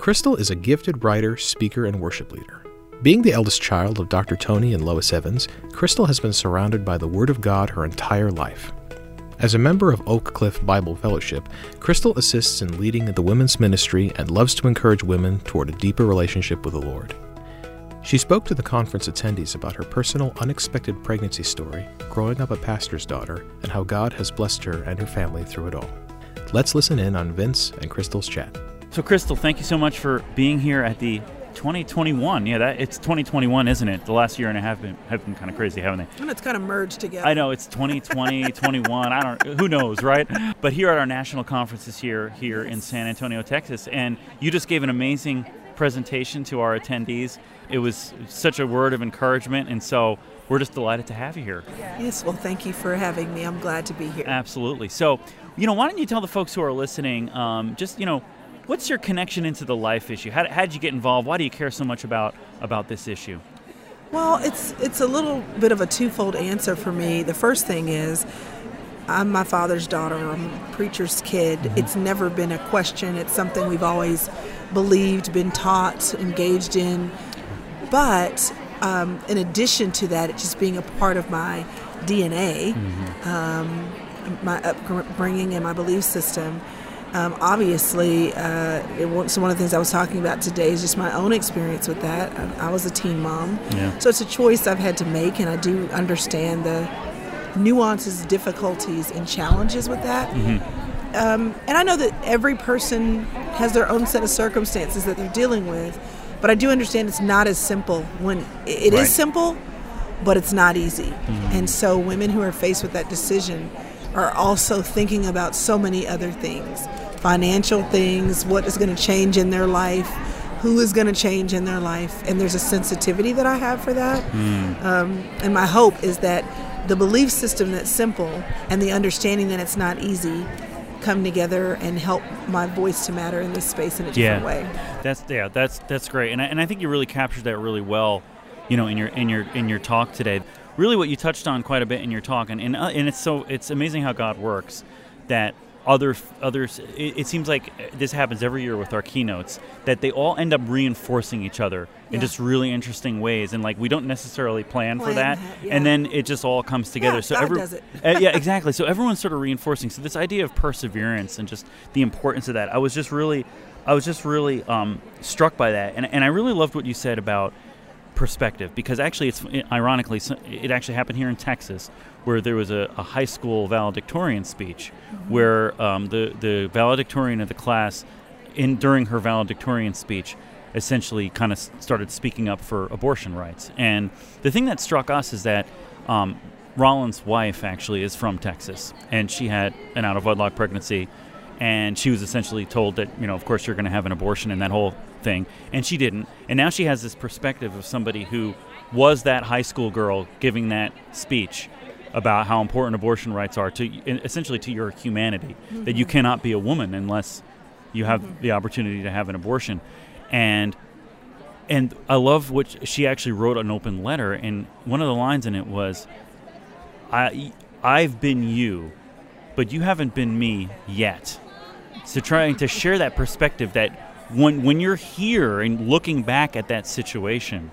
Crystal is a gifted writer, speaker, and worship leader. Being the eldest child of Dr. Tony and Lois Evans, Crystal has been surrounded by the Word of God her entire life. As a member of Oak Cliff Bible Fellowship, Crystal assists in leading the women's ministry and loves to encourage women toward a deeper relationship with the Lord. She spoke to the conference attendees about her personal, unexpected pregnancy story, growing up a pastor's daughter, and how God has blessed her and her family through it all. Let's listen in on Vince and Crystal's chat. So, Crystal, thank you so much for being here at the 2021. Yeah, that it's 2021, isn't it? The last year and a half been, have been kind of crazy, haven't they? And it's kind of merged together. I know it's 2020, 21. I don't. Who knows, right? But here at our national conference this year, here in San Antonio, Texas, and you just gave an amazing presentation to our attendees. It was such a word of encouragement, and so we're just delighted to have you here. Yes, well, thank you for having me. I'm glad to be here. Absolutely. So, you know, why don't you tell the folks who are listening, um, just you know, what's your connection into the life issue? How, did you get involved? Why do you care so much about about this issue? Well, it's it's a little bit of a twofold answer for me. The first thing is I'm my father's daughter. I'm a preacher's kid. Mm-hmm. It's never been a question. It's something we've always believed, been taught, engaged in. But um, in addition to that, it's just being a part of my DNA, mm-hmm. um, my upbringing, and my belief system. Um, obviously, uh, it, so one of the things I was talking about today is just my own experience with that. I, I was a teen mom, yeah. so it's a choice I've had to make, and I do understand the nuances, difficulties, and challenges with that. Mm-hmm. Um, and I know that every person has their own set of circumstances that they're dealing with. But I do understand it's not as simple when it right. is simple, but it's not easy. Mm-hmm. And so women who are faced with that decision are also thinking about so many other things financial things, what is going to change in their life, who is going to change in their life. And there's a sensitivity that I have for that. Mm. Um, and my hope is that the belief system that's simple and the understanding that it's not easy come together and help my voice to matter in this space in a different yeah. way. That's yeah, that's that's great, and I, and I think you really captured that really well, you know, in your in your in your talk today. Really, what you touched on quite a bit in your talk, and and, uh, and it's so it's amazing how God works, that other others it, it, seems like this happens every year with our keynotes that they all end up reinforcing each other yeah. in just really interesting ways and like we don't necessarily plan, plan for that, that yeah. and then it just all comes together yeah, so God every, does it. uh, yeah exactly so everyone's sort of reinforcing so this idea of perseverance and just the importance of that i was just really i was just really um, struck by that and, and i really loved what you said about perspective because actually it's ironically it actually happened here in texas where there was a, a high school valedictorian speech mm-hmm. where um, the, the valedictorian of the class, in during her valedictorian speech, essentially kind of started speaking up for abortion rights. And the thing that struck us is that um, Roland's wife actually is from Texas, and she had an out of wedlock pregnancy, and she was essentially told that, you know, of course you're going to have an abortion and that whole thing, and she didn't. And now she has this perspective of somebody who was that high school girl giving that speech about how important abortion rights are to essentially to your humanity mm-hmm. that you mm-hmm. cannot be a woman unless you have mm-hmm. the opportunity to have an abortion and and I love what she actually wrote an open letter and one of the lines in it was I I've been you but you haven't been me yet so trying to share that perspective that when when you're here and looking back at that situation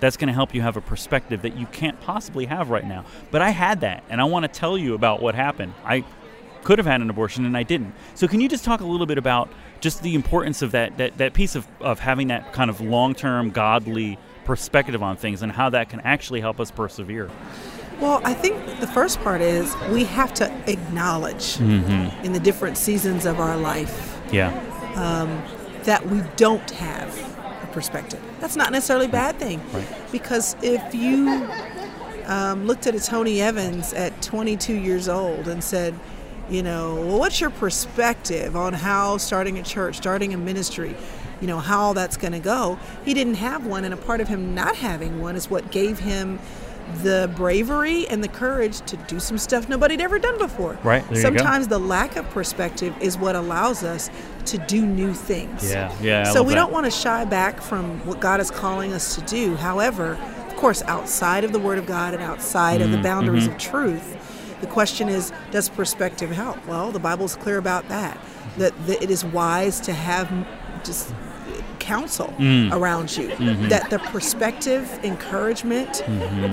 that's going to help you have a perspective that you can't possibly have right now. But I had that, and I want to tell you about what happened. I could have had an abortion and I didn't. So can you just talk a little bit about just the importance of that that, that piece of, of having that kind of long term godly perspective on things and how that can actually help us persevere? Well, I think the first part is we have to acknowledge mm-hmm. in the different seasons of our life yeah. Um, that we don't have a perspective. That's not necessarily a bad thing. Right. Because if you um, looked at a Tony Evans at 22 years old and said, you know, well, what's your perspective on how starting a church, starting a ministry, you know, how all that's going to go? He didn't have one, and a part of him not having one is what gave him the bravery and the courage to do some stuff nobody'd ever done before. Right. Sometimes the lack of perspective is what allows us to do new things. Yeah, yeah. I so we that. don't want to shy back from what God is calling us to do. However, of course, outside of the Word of God and outside mm, of the mm-hmm. boundaries mm-hmm. of truth, the question is, does perspective help? Well, the Bible's clear about that. That, that it is wise to have just counsel Mm. around you. Mm-hmm. That the perspective, encouragement,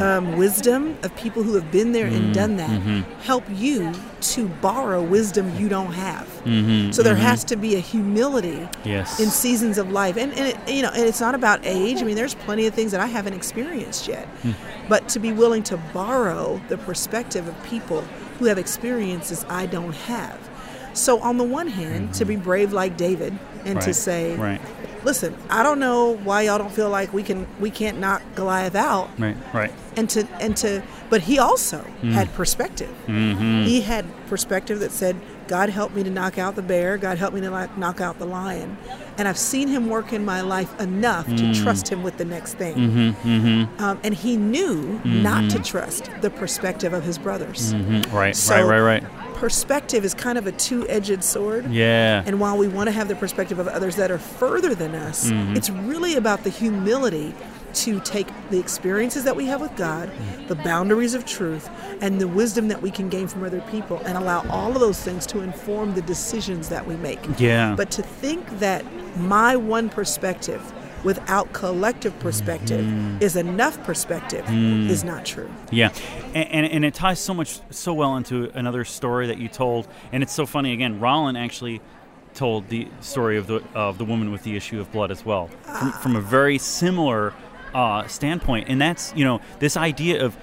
um, wisdom of people who have been there and done that Mm-hmm. help you to borrow wisdom you don't have. Mm-hmm. So there has to be a humility Yes. in seasons of life, and, and it, you know, and it's not about age. I mean, there's plenty of things that I haven't experienced yet, Hmm. but to be willing to borrow the perspective of people who have experiences I don't have. So on the one hand, to be brave like David and to say, right. "Listen, I don't know why y'all don't feel like we can we can't knock Goliath out," Right. Right. and to and to but he also mm. had perspective mm-hmm. he had perspective that said god help me to knock out the bear god help me to like, knock out the lion and i've seen him work in my life enough to mm. trust him with the next thing mm-hmm, mm-hmm. um, and he knew not to trust the perspective of his brothers Mhm. Right. So- right. Right. Right. Perspective is kind of a two-edged sword Yeah. and while we want to have the perspective of others that are further than us, Mm-hmm. it's really about the humility to take the experiences that we have with God, Mm. the boundaries of truth, and the wisdom that we can gain from other people, and allow all of those things to inform the decisions that we make. Yeah. But to think that my one perspective without collective perspective Mm-hmm. is enough perspective is not true. Yeah, and, and and it ties so much so well into another story that you told, and it's so funny. Again, Roland actually told the story of the of the woman with the issue of blood as well, from, from a very similar uh, standpoint, and that's you know this idea of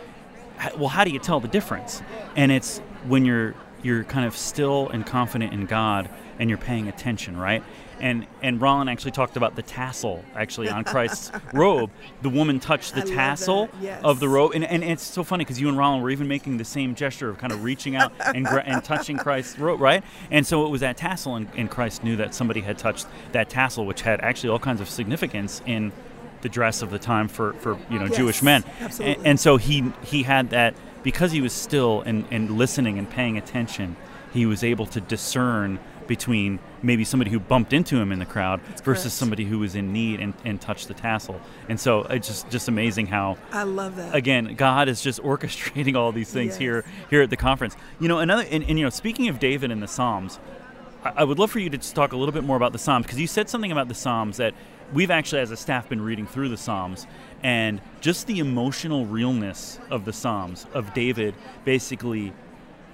well, how do you tell the difference? And it's when you're you're kind of still and confident in God, and you're paying attention, right? And and Roland actually talked about the tassel actually on Christ's robe. The woman touched the I tassel yes. of the robe, and, and it's so funny because you and Roland were even making the same gesture of kind of reaching out and and touching Christ's robe, right? And so it was that tassel, and, and Christ knew that somebody had touched that tassel, which had actually all kinds of significance in the dress of the time for, for you know Yes, Jewish men. absolutely. And, and so he he had that because he was still and, and listening and paying attention, he was able to discern between maybe somebody who bumped into him in the crowd versus correct. somebody who was in need and, and touched the tassel. And so it's just just amazing how I love that. again God is just orchestrating all these things Yes. here here at the conference. You know another and, and you know speaking of David and the Psalms, I, I would love for you to just talk a little bit more about the Psalms because you said something about the Psalms that we've actually as a staff been reading through the Psalms and just the emotional realness of the Psalms of David basically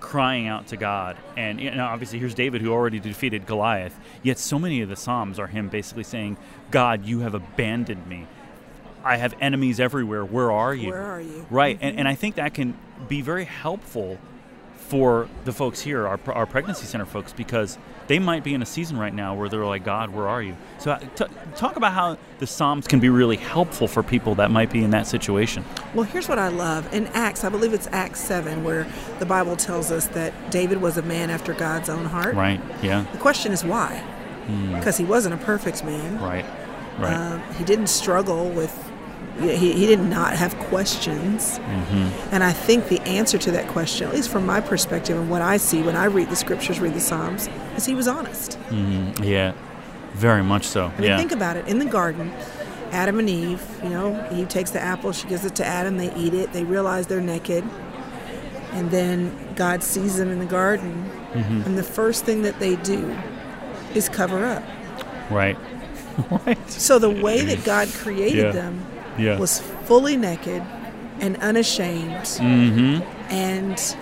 crying out to God. And you know, obviously, here's David who already defeated Goliath. Yet, so many of the Psalms are him basically saying, God, you have abandoned me. I have enemies everywhere. Where are you? Where are you? Right. And, mm-hmm. and I think that can be very helpful for the folks here, our, our pregnancy center folks, because they might be in a season right now where they're like, God, where are you? So, uh, t- talk about how the Psalms can be really helpful for people that might be in that situation. Well, here's what I love. In Acts, I believe it's Acts 7, where the Bible tells us that David was a man after God's own heart. Right. Yeah. The question is why? Because he wasn't a perfect man. Right. Right. Um, he didn't struggle with, he, he did not have questions. Mm-hmm. And I think the answer to that question, at least from my perspective and what I see when I read the scriptures, read the Psalms, is he was honest. Mhm. Yeah. Very much so. I mean, yeah. think about it. In the garden, Adam and Eve, you know, Eve takes the apple, she gives it to Adam, they eat it, they realize they're naked. And then God sees them in the garden, Mm-hmm. and the first thing that they do is cover up. right. right. So the way that God created Yeah. them Yeah. was fully naked and unashamed Mm-hmm. and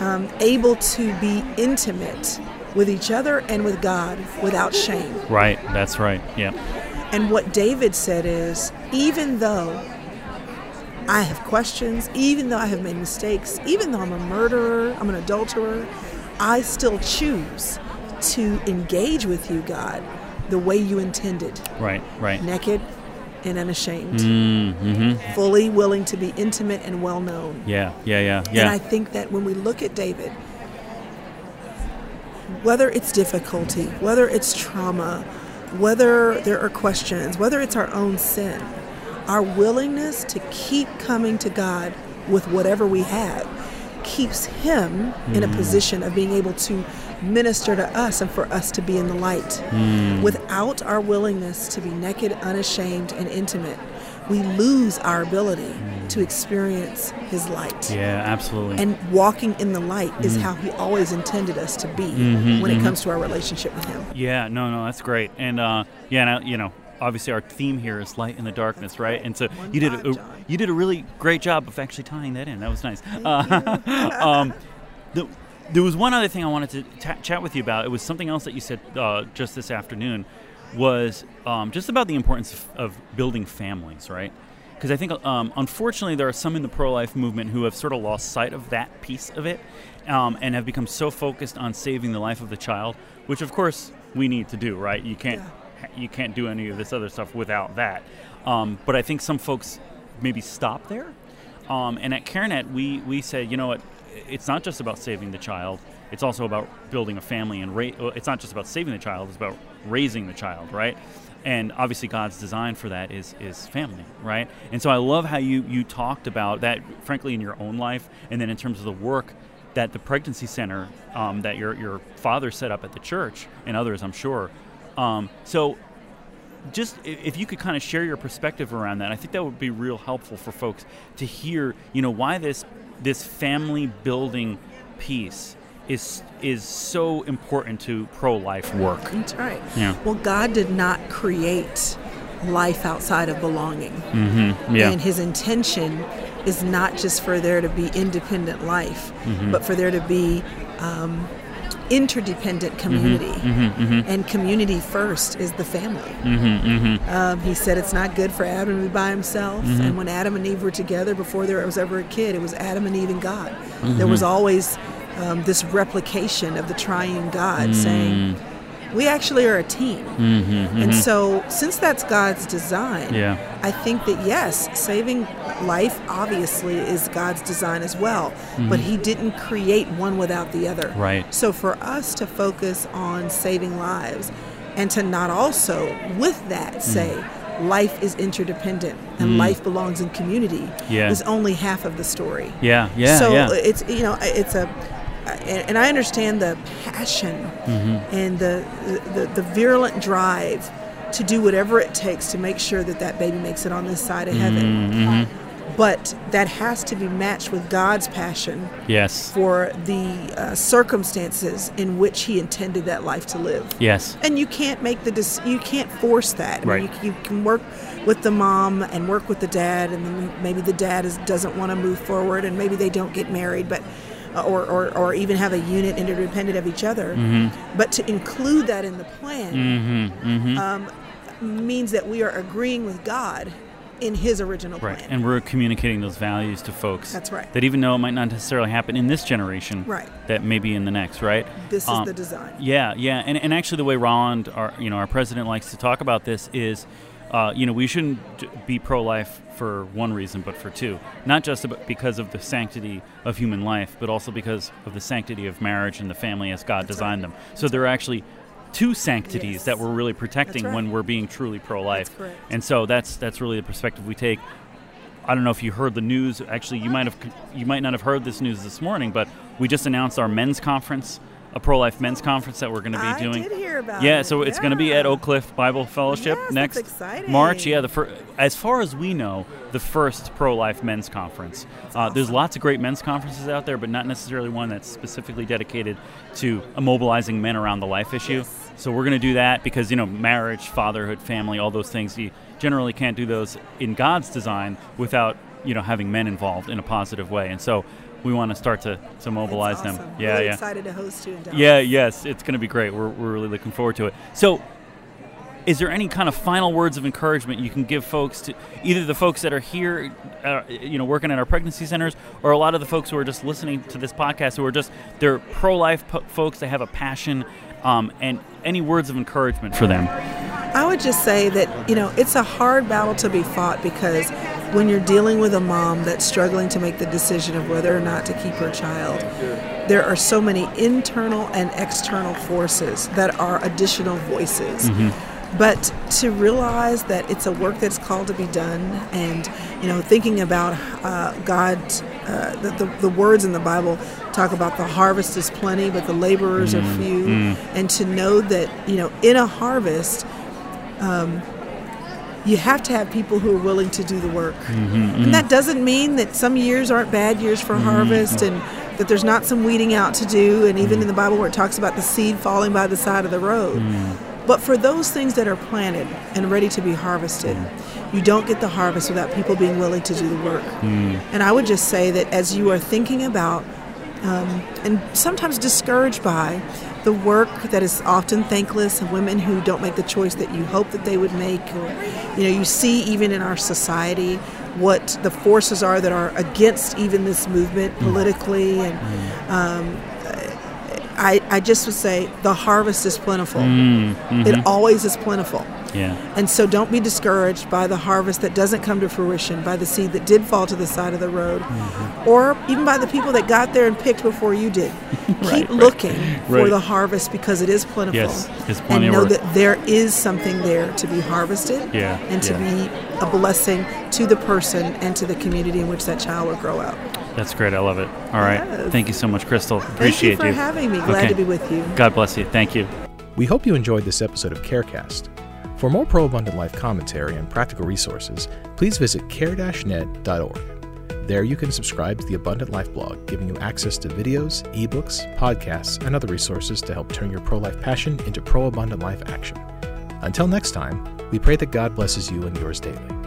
um, able to be intimate with each other and with God without shame. Right. That's right. Yeah. And what David said is even though I have questions, even though I have made mistakes, even though I'm a murderer, I'm an adulterer, I still choose to engage with you, God, the way you intended Right. Right. naked and unashamed, Mm-hmm. fully willing to be intimate and well known. Yeah. Yeah. Yeah. yeah. And I think that when we look at David, whether it's difficulty, whether it's trauma, whether there are questions, whether it's our own sin, our willingness to keep coming to God with whatever we have keeps Him in a position of being able to minister to us and for us to be in the light. Without our willingness to be naked, unashamed, and intimate, we lose our ability to experience His light. yeah. Absolutely. And walking in the light is how He always intended us to be when it comes to our relationship with Him. Yeah, no, no, that's great, and uh, yeah, and you know, obviously our theme here is light in the darkness, right? And so One you did five, a, John. you did a really great job of actually tying that in. That was nice. Uh, um, the, there was one other thing I wanted to ta- chat with you about. It was something else that you said uh, just this afternoon. Was um, just about the importance of, of building families, right? Because I think, um, unfortunately, there are some in the pro-life movement who have sort of lost sight of that piece of it, um, and have become so focused on saving the life of the child, which, of course, we need to do, right? You can't you can't do any of this other stuff without that. Um, but I think some folks maybe stop there. Um, and at CareNet, we, we say, you know what, it's not just about saving the child, it's also about building a family and ra- it's not just about saving the child, it's about raising the child, right? And obviously, God's design for that is is family, right? And so I love how you you talked about that, frankly, in your own life, and then in terms of the work that the pregnancy center um, that your your father set up at the church and others, I'm sure. Um, so just if you could kind of share your perspective around that, I think that would be real helpful for folks to hear, you know, why this this family building piece is is so important to pro life work. That's right. Yeah. Well, God did not create life outside of belonging. Mm-hmm. Yeah. And his intention is not just for there to be independent life, Mm-hmm. but for there to be um, interdependent community. Mm-hmm, And community first is the family. mm-hmm. Um, he said it's not good for Adam to be by himself. And when Adam and Eve were together, before there was ever a kid, it was Adam and Eve and God. There was always um, this replication of the triune God saying, we actually are a team. Mm-hmm, and mm-hmm. so, since that's God's design, Yeah. I think that yes, saving life obviously is God's design as well, mm-hmm. but He didn't create one without the other. Right. So, for us to focus on saving lives and to not also, with that, mm. say, life is interdependent and mm. life belongs in community Yeah. is only half of the story. Yeah. Yeah. So yeah. it's you know it's a and and I understand the passion Mm-hmm. and the, the the virulent drive to do whatever it takes to make sure that that baby makes it on this side of heaven. Mm-hmm. But that has to be matched with God's passion yes. for the uh, circumstances in which He intended that life to live. Yes. And you can't make the dec- you can't force that. I mean, Right. you, you can work with the mom and work with the dad, and then maybe the dad is, doesn't want to move forward, and maybe they don't get married, but or, or, or even have a unit interdependent of each other. Mm-hmm. But to include that in the plan Um, means that we are agreeing with God in His original Right. plan. And we're communicating those values to folks. That's right. That even though it might not necessarily happen in this generation, Right. that maybe in the next, right? this is Um, the design. Yeah, yeah, and, and actually, the way Roland, our you know, our president likes to talk about this is, uh, you know, we shouldn't be pro-life for one reason, but for two. Not just because of the sanctity of human life, but also because of the sanctity of marriage and the family as God designed them. So there are actually two sanctities Yes. that we're really protecting right. when we're being truly pro-life. That's. And so that's that's really the perspective we take. I don't know if you heard the news. Actually, you might have you might not have heard this news this morning, but we just announced our men's conference, a pro-life men's conference that we're going to be I doing. did hear about yeah, it. so it's going to be at Oak Cliff Bible Fellowship Yes, next. March. Yeah, the fir- as far as we know, the first pro-life men's conference. Uh, there's lots of great men's conferences out there, but not necessarily one that's specifically dedicated to immobilizing men around the life issue. Yes. So we're going to do that because you know marriage, fatherhood, family, all those things. You generally can't do those in God's design without you know having men involved in a positive way, and so we want to start to to mobilize That's them. awesome. Yeah, really yeah. excited to host you in Dallas. Yeah, yes, it's going to be great. We're, we're really looking forward to it. So, is there any kind of final words of encouragement you can give folks to either the folks that are here, uh, you know, working at our pregnancy centers, or a lot of the folks who are just listening to this podcast who are just they're pro-life po- folks. They have a passion, um, and any words of encouragement for them? I would just say that, you know, it's a hard battle to be fought because when you're dealing with a mom that's struggling to make the decision of whether or not to keep her child, there are so many internal and external forces that are additional voices. But to realize that it's a work that's called to be done, and you know, thinking about uh, God, uh, the, the, the words in the Bible talk about the harvest is plenty, but the laborers are few, and to know that you know, in a harvest, you have to have people who are willing to do the work. Mm-hmm, mm-hmm. And that doesn't mean that some years aren't bad years for mm-hmm. harvest and that there's not some weeding out to do. And even in the Bible where it talks about the seed falling by the side of the road. But for those things that are planted and ready to be harvested, you don't get the harvest without people being willing to do the work. And I would just say that as you are thinking about um, and sometimes discouraged by the work that is often thankless and women who don't make the choice that you hope that they would make or you know you see even in our society what the forces are that are against even this movement hmm. politically and hmm. um, I, I just would say the harvest is plentiful. Hmm. It mm-hmm. always is plentiful Yeah. and so don't be discouraged by the harvest that doesn't come to fruition, by the seed that did fall to the side of the road, Mm-hmm. or even by the people that got there and picked before you did. Right, Keep right. looking for Right. the harvest because it is plentiful. Yes, it's plenty and know that there is something there to be harvested Yeah, and to yeah. be a blessing to the person and to the community in which that child will grow up. That's great. I love it. All right. Yes. Thank you so much, Crystal. Appreciate Thank you for having me. Glad Okay. to be with you. God bless you. Thank you. We hope you enjoyed this episode of CareCast. For more pro abundant life commentary and practical resources, please visit care-net.org. There you can subscribe to the Abundant Life blog, giving you access to videos, ebooks, podcasts, and other resources to help turn your pro life passion into pro abundant life action. Until next time, we pray that God blesses you and yours daily.